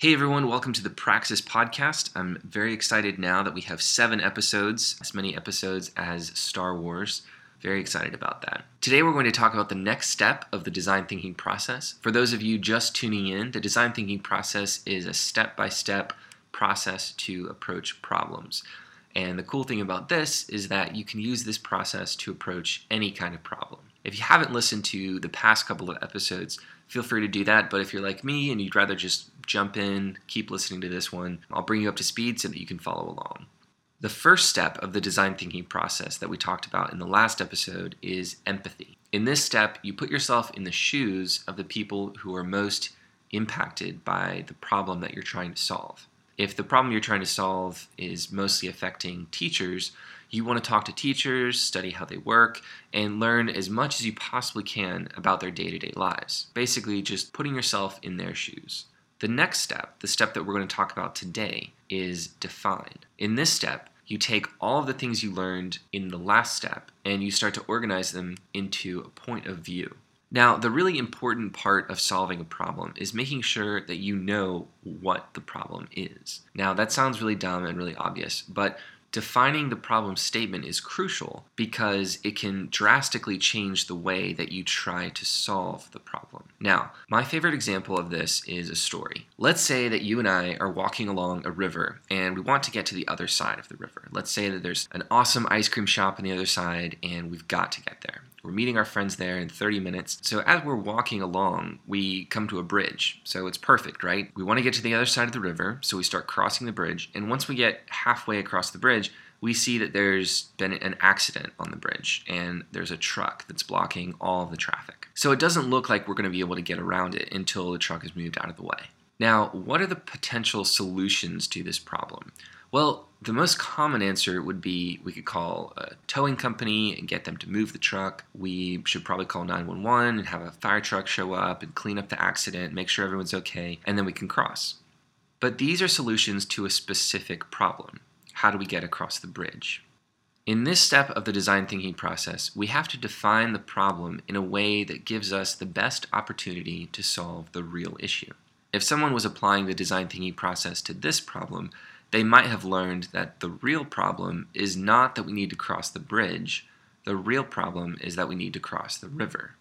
Hey everyone, welcome to the Praxis Podcast. I'm very excited now that we have seven episodes, as many episodes as Star Wars. Very excited about that. Today we're going to talk about the next step of the design thinking process. For those of you just tuning in, the design thinking process is a step by step process to approach problems. And the cool thing about this is that you can use this process to approach any kind of problem. If you haven't listened to the past couple of episodes, feel free to do that. But if you're like me and you'd rather just jump in, keep listening to this one, I'll bring you up to speed so that you can follow along. The first step of the design thinking process that we talked about in the last episode is empathy. In this step, you put yourself in the shoes of the people who are most impacted by the problem that you're trying to solve. If the problem you're trying to solve is mostly affecting teachers, you want to talk to teachers, study how they work, and learn as much as you possibly can about their day to day lives. Basically, just putting yourself in their shoes. The next step, the step that we're going to talk about today, is define. In this step, you take all of the things you learned in the last step and you start to organize them into a point of view. Now, the really important part of solving a problem is making sure that you know what the problem is. Now, that sounds really dumb and really obvious, but defining the problem statement is crucial because it can drastically change the way that you try to solve the problem. Now, my favorite example of this is a story. Let's say that you and I are walking along a river and we want to get to the other side of the river. Let's say that there's an awesome ice cream shop on the other side and we've got to get there. We're meeting our friends there in 30 minutes. So as we're walking along, we come to a bridge. So it's perfect, right? We want to get to the other side of the river, so we start crossing the bridge. And once we get halfway across the bridge, we see that there's been an accident on the bridge and there's a truck that's blocking all the traffic. So it doesn't look like we're going to be able to get around it until the truck is moved out of the way. Now, what are the potential solutions to this problem? Well, the most common answer would be we could call a towing company and get them to move the truck. We should probably call 911 and have a fire truck show up and clean up the accident, make sure everyone's okay, and then we can cross. But these are solutions to a specific problem. How do we get across the bridge? In this step of the design thinking process, we have to define the problem in a way that gives us the best opportunity to solve the real issue. If someone was applying the design thinking process to this problem, they might have learned that the real problem is not that we need to cross the bridge, the real problem is that we need to cross the river.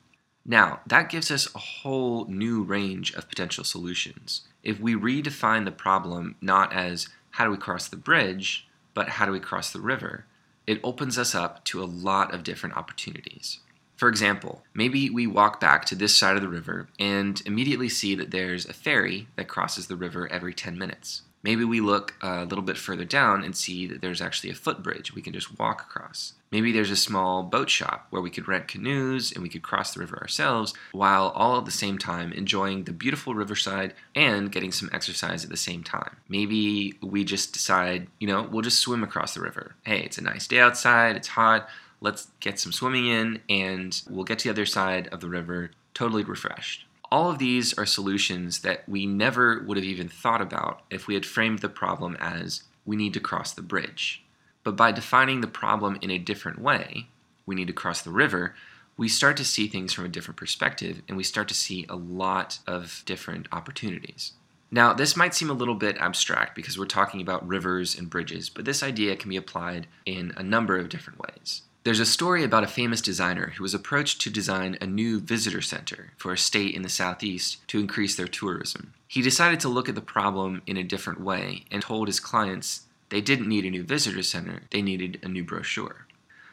Now, that gives us a whole new range of potential solutions. If we redefine the problem not as how do we cross the bridge, but how do we cross the river, it opens us up to a lot of different opportunities. For example, maybe we walk back to this side of the river and immediately see that there's a ferry that crosses the river every 10 minutes. Maybe we look a little bit further down and see that there's actually a footbridge we can just walk across. Maybe there's a small boat shop where we could rent canoes and we could cross the river ourselves while all at the same time enjoying the beautiful riverside and getting some exercise at the same time. Maybe we just decide, you know, we'll just swim across the river. Hey, it's a nice day outside, it's hot, let's get some swimming in and we'll get to the other side of the river totally refreshed. All of these are solutions that we never would have even thought about if we had framed the problem as we need to cross the bridge. But by defining the problem in a different way, we need to cross the river, we start to see things from a different perspective and we start to see a lot of different opportunities. Now, this might seem a little bit abstract because we're talking about rivers and bridges, but this idea can be applied in a number of different ways. There's a story about a famous designer who was approached to design a new visitor center for a state in the southeast to increase their tourism. He decided to look at the problem in a different way and told his clients they didn't need a new visitor center, they needed a new brochure.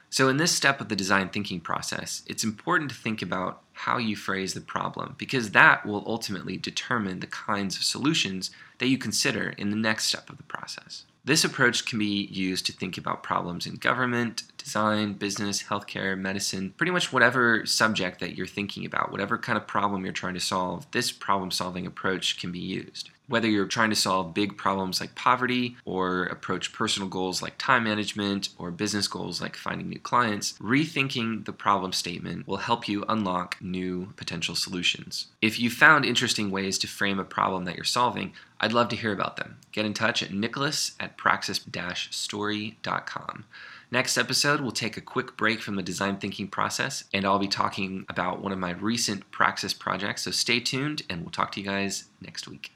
So, in this step of the design thinking process, it's important to think about how you phrase the problem because that will ultimately determine the kinds of solutions that you consider in the next step of the process. This approach can be used to think about problems in government, design, business, healthcare, medicine, pretty much whatever subject that you're thinking about, whatever kind of problem you're trying to solve, this problem solving approach can be used. Whether you're trying to solve big problems like poverty, or approach personal goals like time management, or business goals like finding new clients, rethinking the problem statement will help you unlock new potential solutions. If you found interesting ways to frame a problem that you're solving, I'd love to hear about them. Get in touch at nicholas at praxis-story.com. Next episode, we'll take a quick break from the design thinking process, and I'll be talking about one of my recent Praxis projects. So stay tuned, and we'll talk to you guys next week.